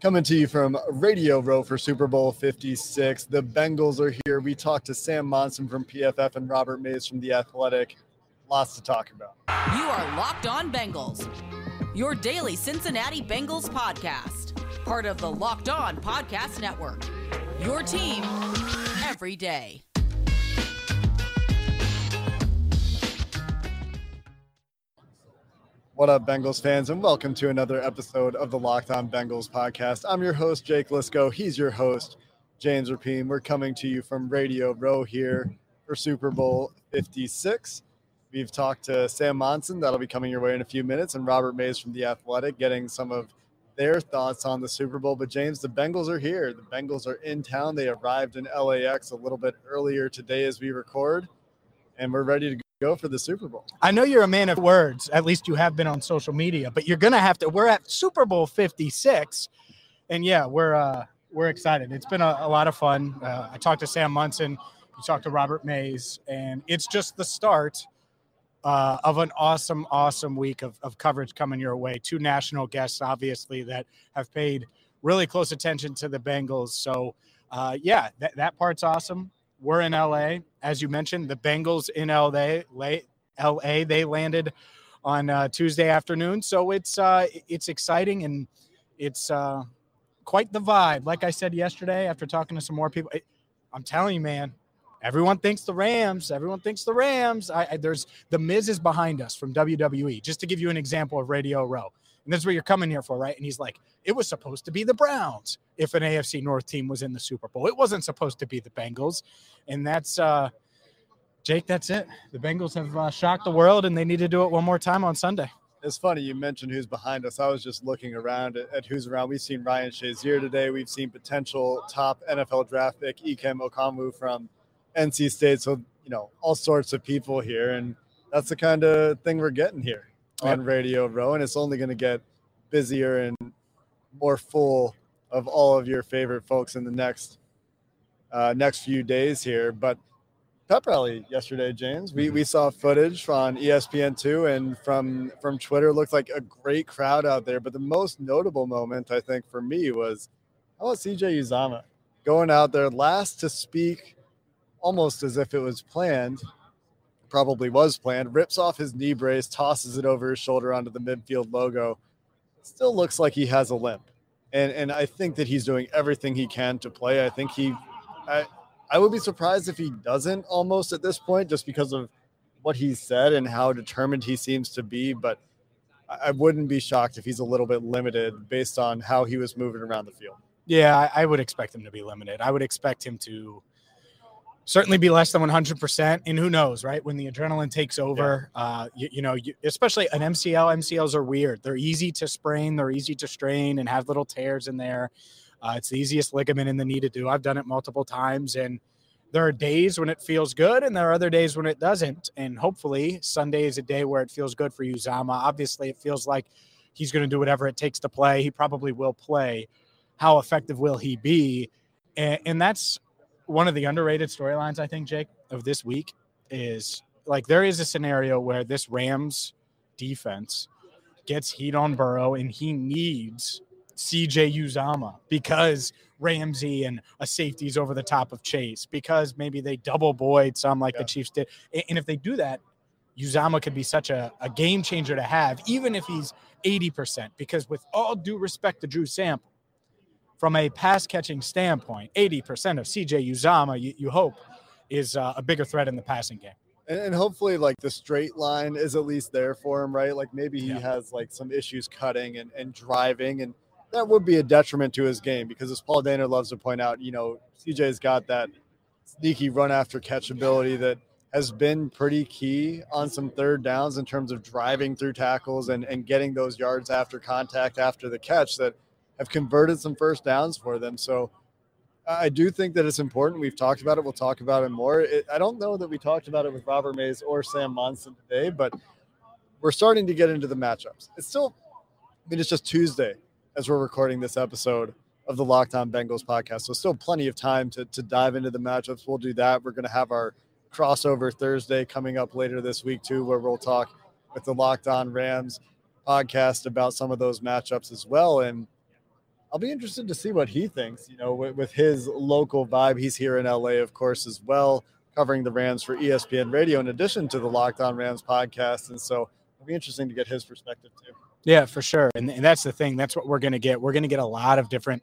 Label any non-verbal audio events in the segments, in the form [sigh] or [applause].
Coming to you from Radio Row for Super Bowl 56. The Bengals are here. We talked to Sam Monson from PFF and Robert Mays from The Athletic. Lots to talk about. You are Locked On Bengals, your daily Cincinnati Bengals podcast, part of the Locked On Podcast Network. Your team every day. What up, Bengals fans, and welcome to another episode of the Locked On Bengals podcast. I'm your host, Jake Liskow. He's your host, James Rapien. We're coming to you from Radio Row here for Super Bowl 56. We've talked to Sam Monson, that'll be coming your way in a few minutes, and Robert Mays from The Athletic, getting some of their thoughts on the Super Bowl. But, James, the Bengals are here. The Bengals are in town. They arrived in LAX a little bit earlier today as we record, and we're ready to go go for the Super Bowl. I know you're a man of words. At least you have been on social media, but you're gonna have to. We're at Super Bowl 56, and yeah, we're uh, we're excited. It's been a, a lot of fun. Uh, I talked to Sam Monson, we talked to Robert Mays, and it's just the start uh, of an awesome, awesome week of, of coverage coming your way. Two national guests, obviously, that have paid really close attention to the Bengals. So, uh, yeah, that part's awesome. We're in LA, as you mentioned. The Bengals in LA, LA, they landed on uh, Tuesday afternoon, so it's uh, it's exciting and it's uh, quite the vibe. Like I said yesterday, after talking to some more people, I'm telling you, man, everyone thinks the Rams. Everyone thinks the Rams. I, I, there's the Miz is behind us from WWE. Just to give you an example of Radio Row, and that's what you're coming here for, right? And he's like, it was supposed to be the Browns if an AFC North team was in the Super Bowl. It wasn't supposed to be the Bengals. And that's, uh, Jake, that's it. The Bengals have uh, shocked the world and they need to do it one more time on Sunday. It's funny you mentioned who's behind us. I was just looking around at, at who's around. We've seen Ryan Shazier today. We've seen potential top NFL draft pick Ikem Ekwonu from NC State. So, you know, all sorts of people here. And that's the kind of thing we're getting here on Radio Row. And it's only going to get busier and more full of all of your favorite folks in the next uh, next few days here. But pep rally yesterday, James. We we saw footage on ESPN two and from from Twitter. Looked like a great crowd out there. But the most notable moment, I think, for me was how about CJ Uzomah going out there last to speak, almost as if it was planned. Probably was planned. Rips off his knee brace, tosses it over his shoulder onto the midfield logo. Still looks like he has a limp and and I think that he's doing everything he can to play. I think he, I, I would be surprised if he doesn't almost at this point, just because of what he said and how determined he seems to be. But I wouldn't be shocked if he's a little bit limited based on how he was moving around the field. Yeah, I, I would expect him to be limited. I would expect him to certainly be less than 100% and who knows right? When the adrenaline takes over yeah. uh you, you know you, especially an mcl mcls are weird. They're easy to sprain they're easy to strain and have little tears in there. Uh, it's the easiest ligament in the knee to do. I've done it multiple times and there are days when it feels good and there are other days when it doesn't and hopefully sunday is a day where it feels good for Uzomah obviously it feels like he's going to do whatever it takes to play. He probably will play. How effective will he be? And, and that's one of the underrated storylines, I think, Jake, of this week is like there is a scenario where this Rams defense gets heat on Burrow and he needs CJ Uzomah because Ramsey and a safety's over the top of Chase because maybe they double Boyd some like yeah. the Chiefs did. And if they do that, Uzomah could be such a, a game changer to have, even if he's 80%. Because with all due respect to Drew Sample, from a pass catching standpoint, 80% of CJ Uzomah, you, you hope, is uh, a bigger threat in the passing game. And, and, hopefully, like the straight line is at least there for him, right? Like maybe he yeah. has like some issues cutting and, and driving, and that would be a detriment to his game because as Paul Dehner loves to point out, you know, CJ's got that sneaky run after catch ability that has been pretty key on some third downs in terms of driving through tackles and, and getting those yards after contact after the catch that – have converted some first downs for them. So I do think that it's important. We've talked about it. We'll talk about it more. It, I don't know that we talked about it with Robert Mays or Sam Monson today, but we're starting to get into the matchups. It's still, I mean, it's just Tuesday as we're recording this episode of the Locked On Bengals podcast. So still plenty of time to, to dive into the matchups. We'll do that. We're going to have our crossover Thursday coming up later this week too, where we'll talk with the Locked On Rams podcast about some of those matchups as well. And I'll be interested to see what he thinks, you know, with, with, his local vibe. He's here in LA, of course, as well, covering the Rams for ESPN Radio in addition to the Locked On Rams podcast. And so it'll be interesting to get his perspective too. Yeah, for sure. And, and that's the thing. That's what we're going to get. We're going to get a lot of different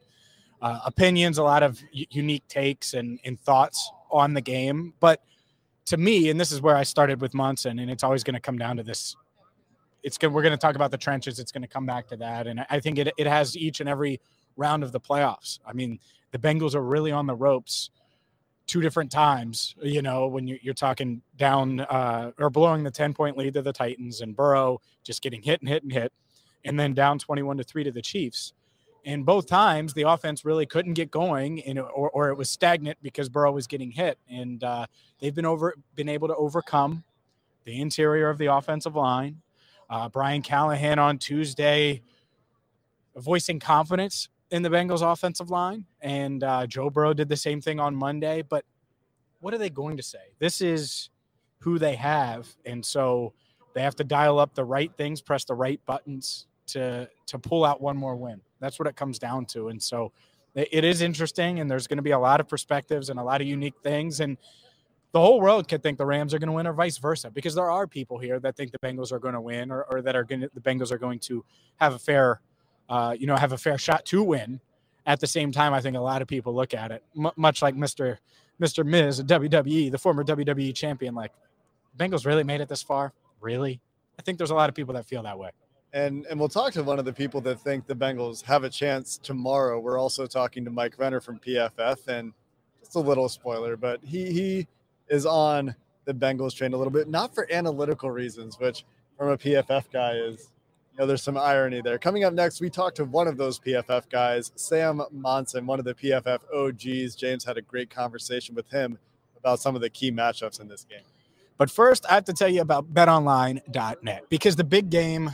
uh, opinions, a lot of unique takes and, and thoughts on the game. But to me, and this is where I started with Monson, and it's always going to come down to this it's good. We're going to talk about the trenches. It's going to come back to that, and I think it, it has each and every round of the playoffs. I mean, the Bengals are really on the ropes two different times, you know, when you're, you're talking down uh, or blowing the 10 point lead to the Titans and Burrow just getting hit and hit and hit, and then down 21 to 3 to the Chiefs. And both times the offense really couldn't get going, and or, or it was stagnant because Burrow was getting hit. And uh, they've been over been able to overcome the interior of the offensive line. Uh, Brian Callahan on Tuesday voicing confidence in the Bengals offensive line, and uh, Joe Burrow did the same thing on Monday. But what are they going to say? This is who they have, and so they have to dial up the right things, press the right buttons to to pull out one more win. That's what it comes down to, and so it is interesting, and there's going to be a lot of perspectives and a lot of unique things, and the whole world could think the Rams are going to win, or vice versa, because there are people here that think the Bengals are going to win, or, or that are going to, the Bengals are going to have a fair uh, you know, have a fair shot to win. At the same time, I think a lot of people look at it m- much like Mr. Mr. Miz, WWE, the former WWE champion. Like, Bengals really made it this far? Really? I think there's a lot of people that feel that way. And and we'll talk to one of the people that think the Bengals have a chance tomorrow. We're also talking to Mike Renner from PFF, and it's a little spoiler, but he he is on the Bengals train a little bit, not for analytical reasons, which from a PFF guy is know, there's some irony there. Coming up next, we talked to one of those PFF guys, Sam Monson, one of the PFF OGs. James had a great conversation with him about some of the key matchups in this game. But first, I have to tell you about betonline.net because the big game,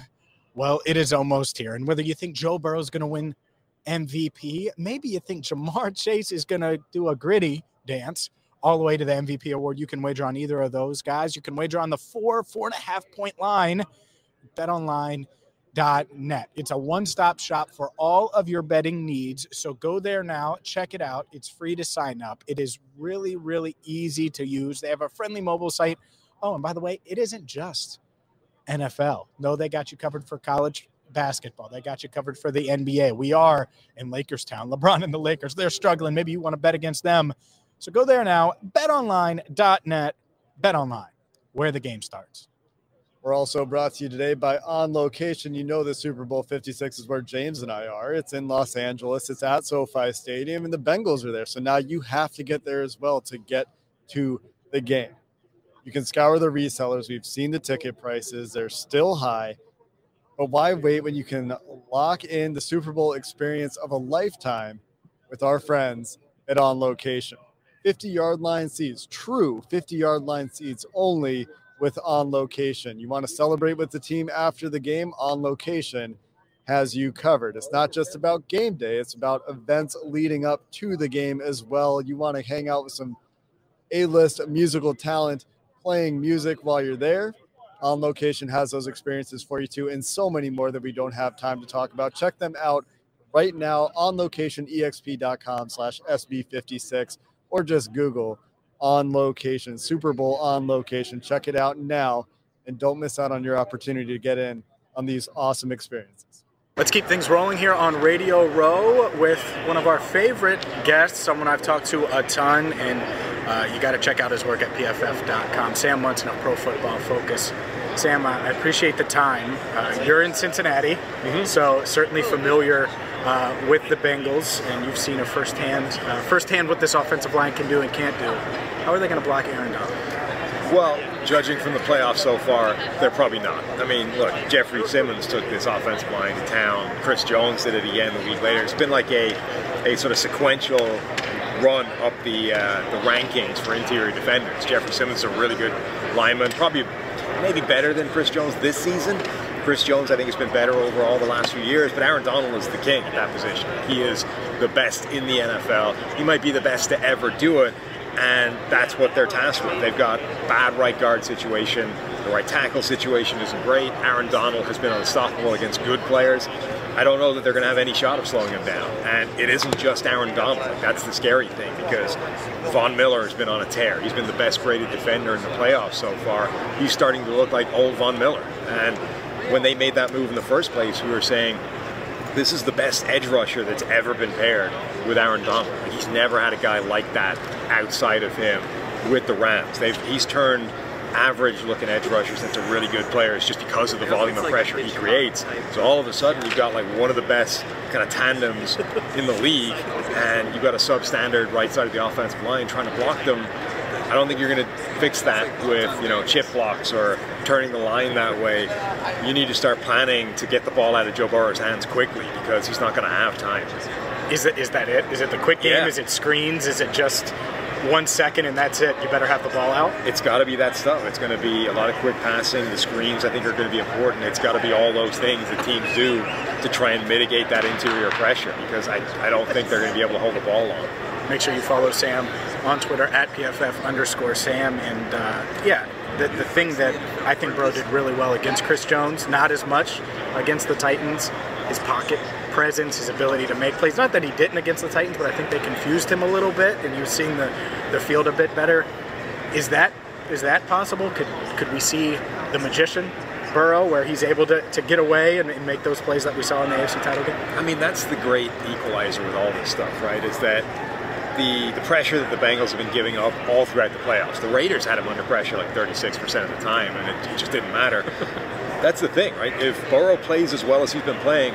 well, it is almost here. And whether you think Joe Burrow is going to win MVP, maybe you think Ja'Marr [laughs] Chase is going to do a gritty dance all the way to the MVP award. You can wager on either of those guys. You can wager on the four, four and a half point line. BetOnline net. It's a one stop shop for all of your betting needs. So go there now, check it out. It's free to sign up. It is really, really easy to use. They have a friendly mobile site. Oh, and by the way, it isn't just NFL. No, they got you covered for college basketball. They got you covered for the NBA. We are in Lakers town. LeBron and the Lakers, they're struggling. Maybe you want to bet against them. So go there now, betonline.net, betonline, where the game starts. We're also brought to you today by On Location. You know, the Super Bowl 56 is where James and I are. It's in Los Angeles, it's at SoFi Stadium, and the Bengals are there. So now you have to get there as well to get to the game. You can scour the resellers. We've seen the ticket prices, they're still high. But why wait when you can lock in the Super Bowl experience of a lifetime with our friends at On Location? 50 yard line seats, true 50 yard line seats only with On Location. You want to celebrate with the team after the game? On Location has you covered. It's not just about game day, it's about events leading up to the game as well. You want to hang out with some A list musical talent playing music while you're there. On Location has those experiences for you too, and so many more that we don't have time to talk about. Check them out right now on locationexp.com slash SB56 or just Google on location, Super Bowl on location. Check it out now and don't miss out on your opportunity to get in on these awesome experiences. Let's keep things rolling here on Radio Row with one of our favorite guests, someone I've talked to a ton, and uh, you got to check out his work at pff.com. Sam Monson of Pro Football Focus. Sam, uh, I appreciate the time. Uh, you're in Cincinnati, mm-hmm. so certainly familiar uh, with the Bengals, and you've seen a firsthand, uh, firsthand what this offensive line can do and can't do. How are they going to block Aaron Donald? Well, judging from the playoffs so far, they're probably not. I mean, look, Jeffrey Simmons took this offensive line to town. Chris Jones did it again a week later. It's been like a, a sort of sequential run up the uh, the rankings for interior defenders. Jeffrey Simmons is a really good lineman, probably maybe better than Chris Jones this season. Chris Jones, I think, has been better overall the last few years, but Aaron Donald is the king at that position. He is the best in the NFL. He might be the best to ever do it, and that's what they're tasked with. They've got bad right guard situation. The right tackle situation isn't great. Aaron Donald has been unstoppable against good players. I don't know that they're going to have any shot of slowing him down. And it isn't just Aaron Donald. That's the scary thing because Von Miller has been on a tear. He's been the best graded defender in the playoffs so far. He's starting to look like old Von Miller. And when they made that move in the first place, we were saying this is the best edge rusher that's ever been paired with Aaron Donald. He's never had a guy like that outside of him with the Rams. They've, he's turned average looking edge rushers into really good players just because of the volume of pressure he creates. So all of a sudden you've got like one of the best kind of tandems in the league and you've got a substandard right side of the offensive line trying to block them. I don't think you're going to fix that with you know chip blocks or turning the line that way. You need to start planning to get the ball out of Joe Burrow's hands quickly because he's not going to have time. Is it is that it? Is it the quick game? Yeah. Is it screens? Is it just one second and that's it? You better have the ball out. It's got to be that stuff. It's going to be a lot of quick passing. The screens, I think, are going to be important. It's got to be all those things that teams do to try and mitigate that interior pressure because I, I don't think they're going to be able to hold the ball long. Make sure you follow Sam on Twitter at PFF underscore Sam. And uh, yeah, the, the thing that I think Bro did really well against Chris Jones, not as much against the Titans, his pocket presence, his ability to make plays. Not that he didn't against the Titans, but I think they confused him a little bit and he was seeing the, the field a bit better. Is that is that possible? Could could we see the magician Burrow where he's able to, to get away and, and make those plays that we saw in the AFC title game? I mean, that's the great equalizer with all this stuff, right? Is that the the pressure that the Bengals have been giving up all throughout the playoffs. The Raiders had him under pressure like 36% of the time, and it, it just didn't matter. [laughs] That's the thing, right? If Burrow plays as well as he's been playing,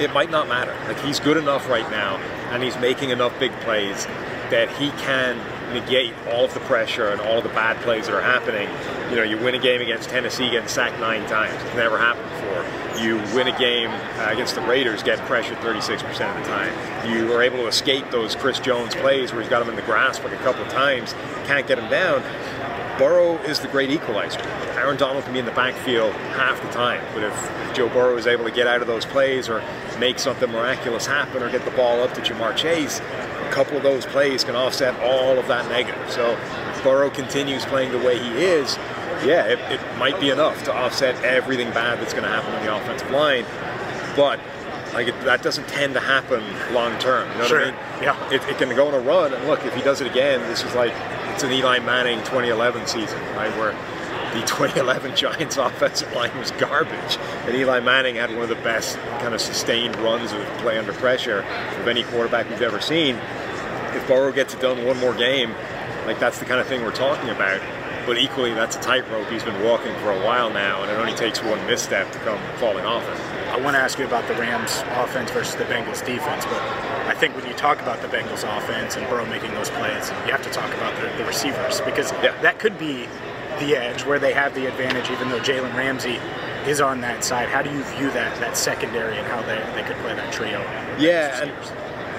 it might not matter. Like he's good enough right now, and he's making enough big plays that he can negate all of the pressure and all of the bad plays that are happening. You know, you win a game against Tennessee getting sacked nine times. It's never happened before. You win a game uh, against the Raiders getting pressured 36% of the time. You are able to escape those Chris Jones plays where he's got him in the grasp like a couple of times, can't get him down. Burrow is the great equalizer. Aaron Donald can be in the backfield half the time, but if Joe Burrow is able to get out of those plays or make something miraculous happen or get the ball up to Ja'Marr Chase, a couple of those plays can offset all of that negative. So Burrow continues playing the way he is, yeah, it, it might be enough to offset everything bad that's going to happen on the offensive line. But like it, that doesn't tend to happen long term. You know Sure. what I mean? Yeah. It, it can go on a run, and look, if he does it again, this is like it's an Eli Manning 2011 season, right? Where the 2011 [laughs] Giants offensive line was garbage, and Eli Manning had one of the best kind of sustained runs of play under pressure of any quarterback we've ever seen. If Burrow gets it done one more game, like that's the kind of thing we're talking about. But equally, that's a tightrope he's been walking for a while now, and it only takes one misstep to come falling off it. I want to ask you about the Rams offense versus the Bengals defense, but I think when you talk about the Bengals offense and Burrow making those plays, you have to talk about the, the receivers because Yeah. that could be the edge where they have the advantage, even though Jalen Ramsey is on that side. How do you view that that secondary and how they, they could play that trio? Yeah,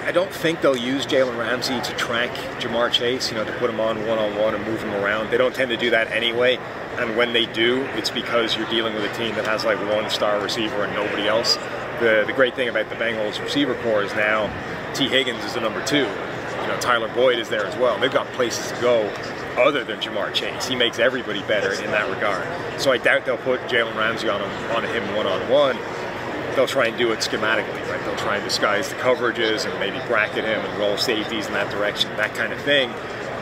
I don't think they'll use Jalen Ramsey to track Ja'Marr Chase, you know, to put him on one on one and move him around. They don't tend to do that anyway. And when they do, it's because you're dealing with a team that has like one star receiver and nobody else. The the great thing about the Bengals receiver corps is now Tee Higgins is the number two. You know, Tyler Boyd is there as well. They've got places to go other than Ja'Marr Chase. He makes everybody better in that regard. So I doubt they'll put Jalen Ramsey on him on him one on one they'll try and do it schematically, right? They'll try and disguise the coverages and maybe bracket him and roll safeties in that direction, that kind of thing.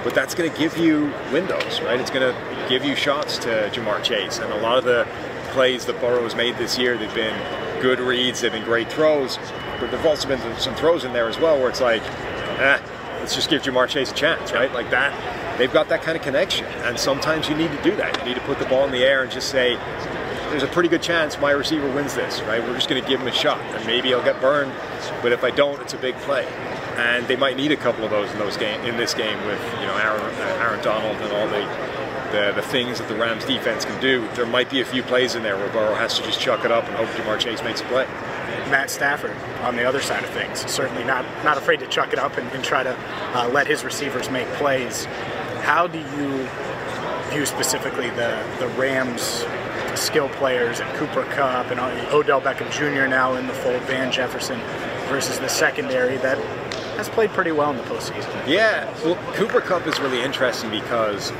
But that's going to give you windows, right? It's going to give you shots to Ja'Marr Chase. And a lot of the plays that Burrow has made this year, they've been good reads, they've been great throws, but there've also been some throws in there as well where it's like, eh, let's just give Ja'Marr Chase a chance, right? Like that. They've got that kind of connection. And sometimes you need to do that. You need to put the ball in the air and just say, there's a pretty good chance my receiver wins this, right? We're just going to give him a shot, and maybe he'll get burned, but if I don't, it's a big play. And they might need a couple of those in those game in this game with you know Aaron, uh, Aaron Donald and all the, the the things that the Rams defense can do. There might be a few plays in there where Burrow has to just chuck it up and hope Ja'Marr Chase makes a play. Matt Stafford on the other side of things. Certainly not not afraid to chuck it up and, and try to uh, let his receivers make plays. How do you view specifically the the Rams skill players and Cooper Kupp and Odell Beckham Jr. now in the fold, Van Jefferson versus the secondary that has played pretty well in the postseason. Yeah, well, Cooper Kupp is really interesting because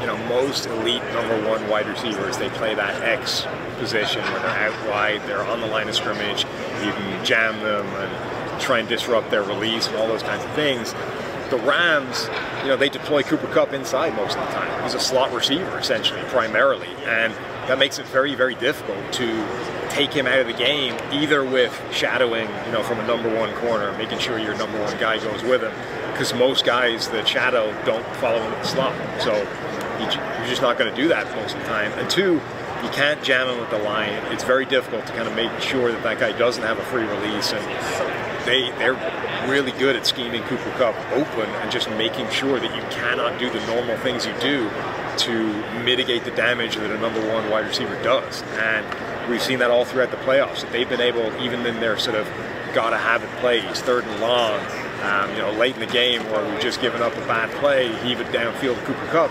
you know most elite number one wide receivers they play that X position where they're out wide, they're on the line of scrimmage, you can jam them and try and disrupt their release and all those kinds of things. The Rams, you know, they deploy Cooper Cup inside most of the time. He's a slot receiver essentially, primarily, and that makes it very, very difficult to take him out of the game, either with shadowing, you know, from a number one corner, making sure your number one guy goes with him, because most guys that shadow don't follow him in the slot. So you're just not going to do that most of the time. And two, you can't jam him with the line. It's very difficult to kind of make sure that that guy doesn't have a free release. And they they're really good at scheming Cooper Kupp open and just making sure that you cannot do the normal things you do to mitigate the damage that a number one wide receiver does. And we've seen that all throughout the playoffs. That they've been able, even in their sort of gotta have it plays, third and long, um, you know, late in the game where we've just given up a bad play, heave it downfield to Cooper Kupp.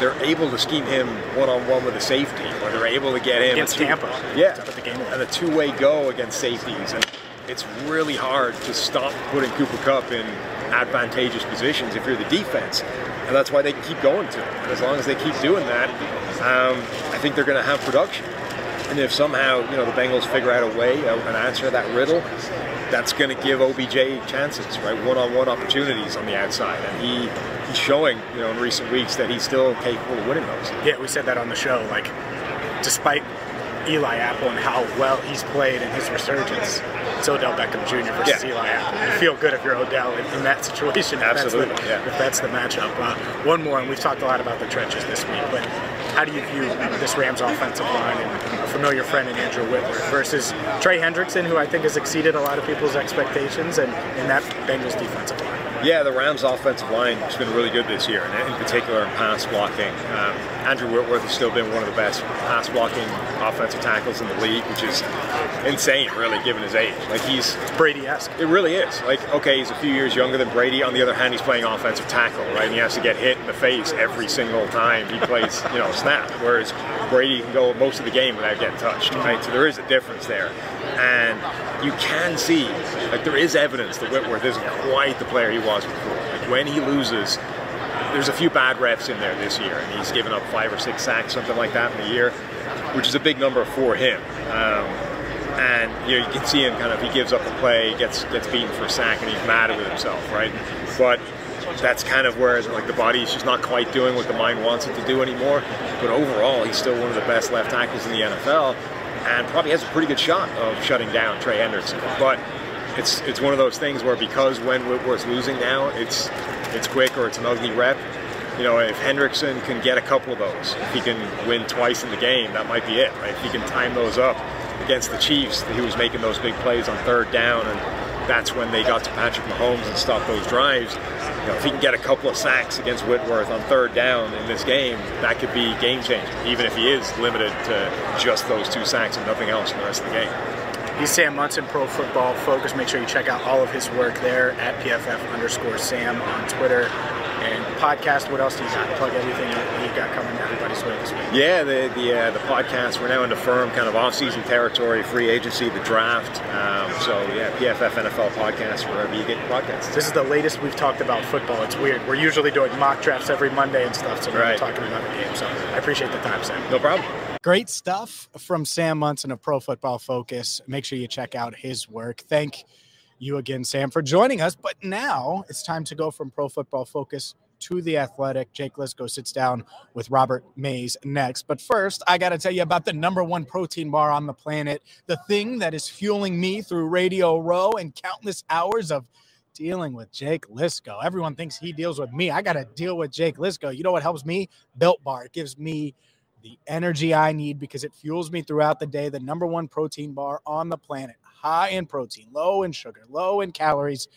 they're able to scheme him one on one with a safety, or they're able to get him against two, Tampa. Yeah, the game and a two way go against safeties, and it's really hard to stop putting Cooper Kupp in advantageous positions if you're the defense, and that's why they can keep going to him. And as long as they keep doing that, um, I think they're going to have production. And if somehow you know the Bengals figure out a way, an answer to that riddle, that's going to give OBJ chances, right? One-on-one opportunities on the outside, and he he's showing, you know, in recent weeks that he's still capable of winning those. Yeah, we said that on the show. Like, despite Eli Apple and how well he's played in his resurgence, it's Odell Beckham Jr. versus yeah. Eli Apple. You feel good if you're Odell in, in that situation. Absolutely, if that's the, yeah. If that's the matchup. Uh, one more, and we've talked a lot about the trenches this week, but how do you view this Rams offensive line and a familiar friend in Andrew Whitworth versus Trey Hendrickson, who I think has exceeded a lot of people's expectations, and, and that Bengals defensive line? Yeah, the Rams' offensive line has been really good this year, and in particular in pass blocking. Um, Andrew Whitworth has still been one of the best pass blocking offensive tackles in the league, which is insane, really, given his age. Like he's Brady-esque. It really is. Like, okay, he's a few years younger than Brady. On the other hand, he's playing offensive tackle, right? And he has to get hit in the face every single time he plays, [laughs] you know, snap. Whereas Brady can go most of the game without getting touched, right? So there is a difference there, and you can see, like, there is evidence that Whitworth isn't quite the player he was before. Like when he loses, there's a few bad reps in there this year, and he's given up five or six sacks, something like that in the year, which is a big number for him. Um, and you know you can see him kind of he gives up a play, gets gets beaten for a sack, and he's mad with himself, right? But that's kind of where like the body is just not quite doing what the mind wants it to do anymore. But overall, he's still one of the best left tackles in the NFL, and probably has a pretty good shot of shutting down Trey Hendrickson. But it's it's one of those things where because when Whitworth's losing now, it's it's quick or it's an ugly rep. You know, if Hendrickson can get a couple of those, if he can win twice in the game, that might be it, right? If he can time those up against the Chiefs, he was making those big plays on third down, and that's when they got to Patrick Mahomes and stopped those drives. You know, if he can get a couple of sacks against Whitworth on third down in this game, that could be game changing, even if he is limited to just those two sacks and nothing else in the rest of the game. He's Sam Monson, Pro Football Focus. Make sure you check out all of his work there at PFF underscore Sam on Twitter. And podcast, what else do you got? Plug everything that you got coming everybody's way this week. Yeah, the the, uh, the podcast, we're now into firm kind of off-season territory, free agency, the draft. Um, so yeah, PFF NFL podcast, wherever you get your podcasts. This is the latest we've talked about football. It's weird. We're usually doing mock drafts every Monday and stuff, so we're Right. talking about the game. So I appreciate the time, Sam. No problem. Great stuff from Sam Monson of Pro Football Focus. Make sure you check out his work. Thank you again, Sam, for joining us. But now it's time to go from Pro Football Focus to the Athletic. Jake Liskow sits down with Robert Mays next. But first, I got to tell you about the number one protein bar on the planet, the thing that is fueling me through Radio Row and countless hours of dealing with Jake Liskow. Everyone thinks he deals with me. I got to deal with Jake Liskow. You know what helps me? Built Bar. It gives me the energy I need because it fuels me throughout the day. The number one protein bar on the planet, high in protein, low in sugar, low in calories.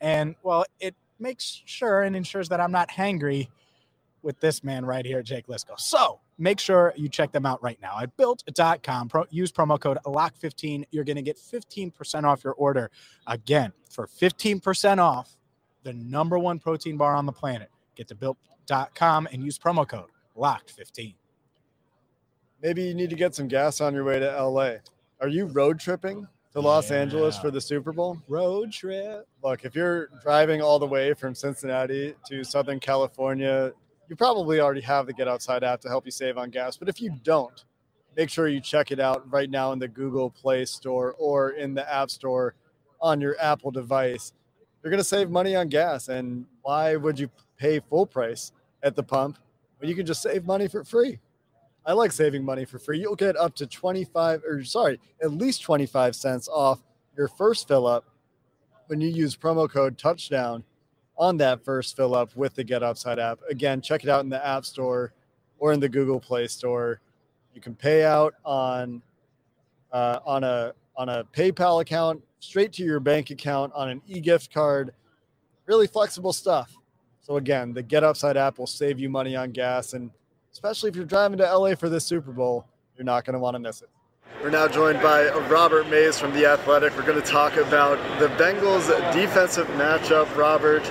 And well, it makes sure and ensures that I'm not hangry with this man right here, Jake Liskow. So make sure you check them out right now at built.com. Pro, use promo code LOCK15. You're going to get 15% off your order. Again, for 15% off the number one protein bar on the planet. Get to built.com and use promo code LOCKed15. Maybe you need to get some gas on your way to LA. Are you road tripping to Los Angeles for the Super Bowl? Road trip. Look, if you're driving all the way from Cincinnati to Southern California, you probably already have the Get Upside app to help you save on gas. But if you don't, make sure you check it out right now in the Google Play Store or in the App Store on your Apple device. You're going to save money on gas. And why would you pay full price at the pump when you can just save money for free? I like saving money for free. You'll get up to 25 or sorry, at least 25 cents off your first fill up when you use promo code touchdown on that first fill up with the Get Upside app. Again, check it out in the App Store or in the Google Play Store. You can pay out on uh, on a on a PayPal account, straight to your bank account on an e-gift card. Really flexible stuff. So again, the Get Upside app will save you money on gas, and especially if you're driving to LA for this Super Bowl, you're not going to want to miss it. We're now joined by Robert Mays from The Athletic. We're going to talk about the Bengals defensive matchup, Robert,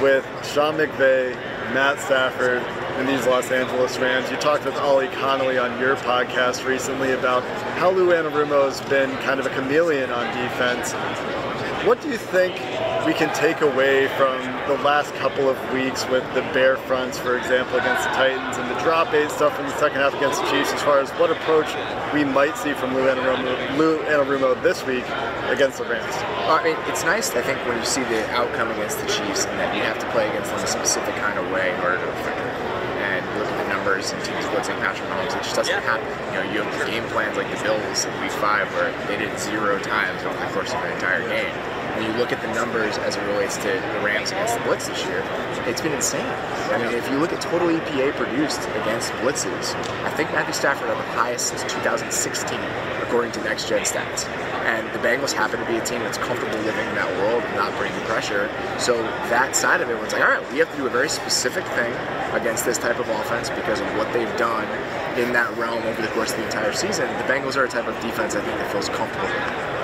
with Sean McVay, Matt Stafford, and these Los Angeles Rams. You talked with Ollie Connolly on your podcast recently about how Lou Anarumo's been kind of a chameleon on defense. What do you think we can take away from the last couple of weeks with the Bear fronts, for example, against the Titans, and the drop eight stuff in the second half against the Chiefs, as far as what approach we might see from Lou Anarumo, Lou Anarumo this week against the Rams? Well, I mean, it's nice, I think, when you see the outcome against the Chiefs and that you have to play against them a specific kind of way in order to affect them. And look at the numbers and teams blitzing Patrick Mahomes, it just doesn't happen. You know, you have game plans like the Bills in week five where they did zero times over the course of an entire game. When you look at the numbers as it relates to the Rams against the Blitz this year, it's been insane. I mean, if you look at total EPA produced against blitzes, I think Matthew Stafford had the highest since 2016, according to Next Gen Stats. And the Bengals happen to be a team that's comfortable living in that world and not bringing pressure. So that side of it was like, all right, we have to do a very specific thing against this type of offense because of what they've done in that realm over the course of the entire season. The Bengals are a type of defense I think that feels comfortable with.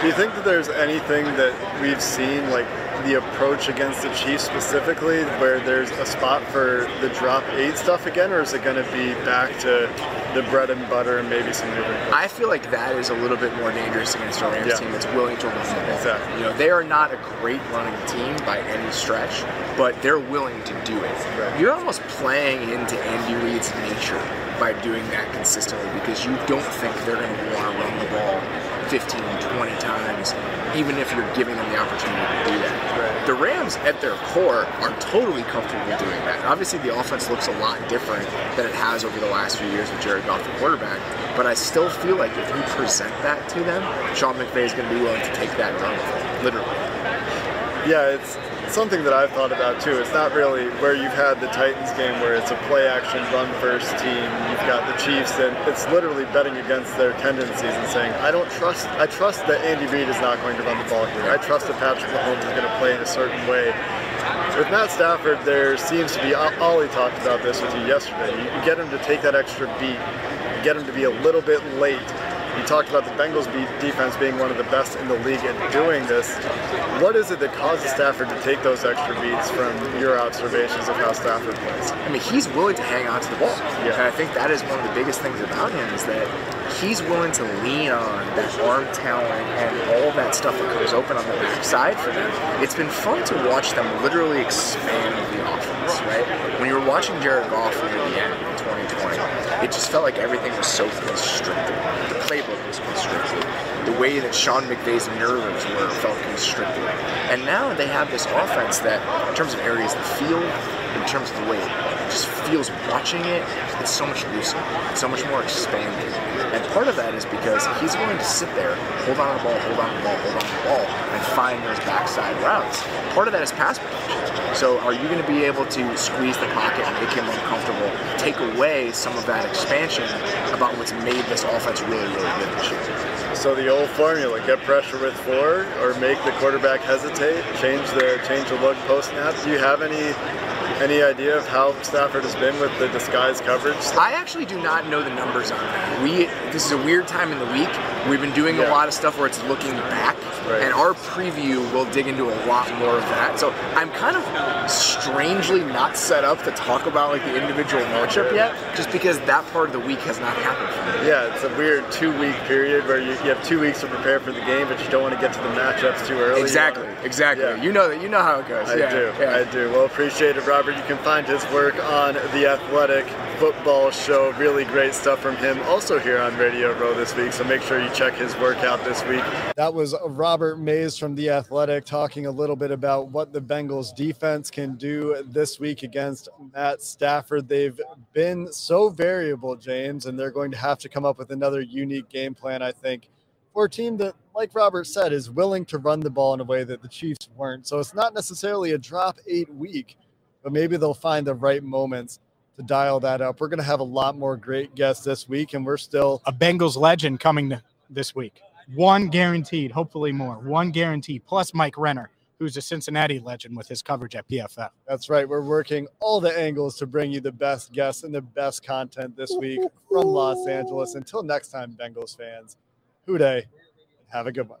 Do you think that there's anything that we've seen, like the approach against the Chiefs specifically, where there's a spot for the drop eight stuff again, or is it going to be back to the bread and butter and maybe some new? I feel like that is a little bit more dangerous against a Rams Yeah. team that's willing to run the ball. Exactly. You know, they are not a great running team by any stretch, but they're willing to do it. Right. You're almost playing into Andy Reid's nature by doing that consistently because you don't think they're going to want to run the ball 15, 20 times, even if you're giving them the opportunity to do that. Right. The Rams, at their core, are totally comfortable doing that. Obviously, the offense looks a lot different than it has over the last few years with Jared Goff, the quarterback. But I still feel like if you present that to them, Sean McVay is going to be willing to take that and run with it, literally. Yeah, it's something that I've thought about too. It's not really where you've had the Titans game where it's a play action run first team. You've got the Chiefs, and it's literally betting against their tendencies and saying, I don't trust. I trust that Andy Reid is not going to run the ball here. I trust that Patrick Mahomes is going to play in a certain way. With Matt Stafford, there seems to be. Ollie talked about this with you yesterday. You, you get him to take that extra beat. Get him to be a little bit late. You talked about the Bengals defense being one of the best in the league at doing this. What is it that causes Stafford to take those extra beats from your observations of how Stafford plays? I mean, he's willing to hang on to the ball. Yeah. And I think that is one of the biggest things about him is that he's willing to lean on that arm talent and all that stuff that comes open on the backside for them. It's been fun to watch them literally expand the offense, right? When you were watching Jared Goff near the end in 2020, it just felt like everything was so constricted. The playbook was constricted. The way that Sean McVay's nerves were felt constricted. And now they have this offense that, in terms of areas of the field, in terms of the way it just feels watching it, it's so much looser, so much more expanded. And part of that is because he's willing to sit there, hold on to the ball, hold on to the ball, hold on to the ball, and find those backside routes. Part of that is pass protection. So are you going to be able to squeeze the pocket and make him uncomfortable, take away some of that expansion about what's made this offense really, really good this year? so the old formula: get pressure with four, or make the quarterback hesitate. Change the change the look post snap. Do you have any any idea of how Stafford has been with the disguise coverage? I actually do not know the numbers on that. We this is a weird time in the week. We've been doing Yeah. a lot of stuff where it's looking back, Right. and our preview will dig into a lot more of that. So I'm kind of strangely not set up to talk about like the individual matchup yet, just because that part of the week has not happened. for me. Yeah, it's a weird two-week period where you, you have two weeks to prepare for the game, but you don't want to get to the matchups too early. Exactly, exactly. Yeah. You know that. You know how it goes. I yeah, do. I do. Well, appreciate it, Robert. You can find his work on the Athletic Football Show. Really great stuff from him. Also here on Radio Row this week. So make sure you check his work out this week. That was Robert Mays from the Athletic talking a little bit about what the Bengals defense can do this week against Matt Stafford. They've been so variable, James, and they're going to have to come up with another unique game plan, I think for a team that, like Robert said, is willing to run the ball in a way that the Chiefs weren't. So it's not necessarily a drop eight week, but maybe they'll find the right moments to dial that up. We're going to have a lot more great guests this week, and we're still A Bengals legend coming this week. One guaranteed, hopefully more. One guaranteed, plus Mike Renner, who's a Cincinnati legend with his coverage at PFF. That's right. We're working all the angles to bring you the best guests and the best content this week from Los Angeles. Until next time, Bengals fans, Who Dey. Have a good one.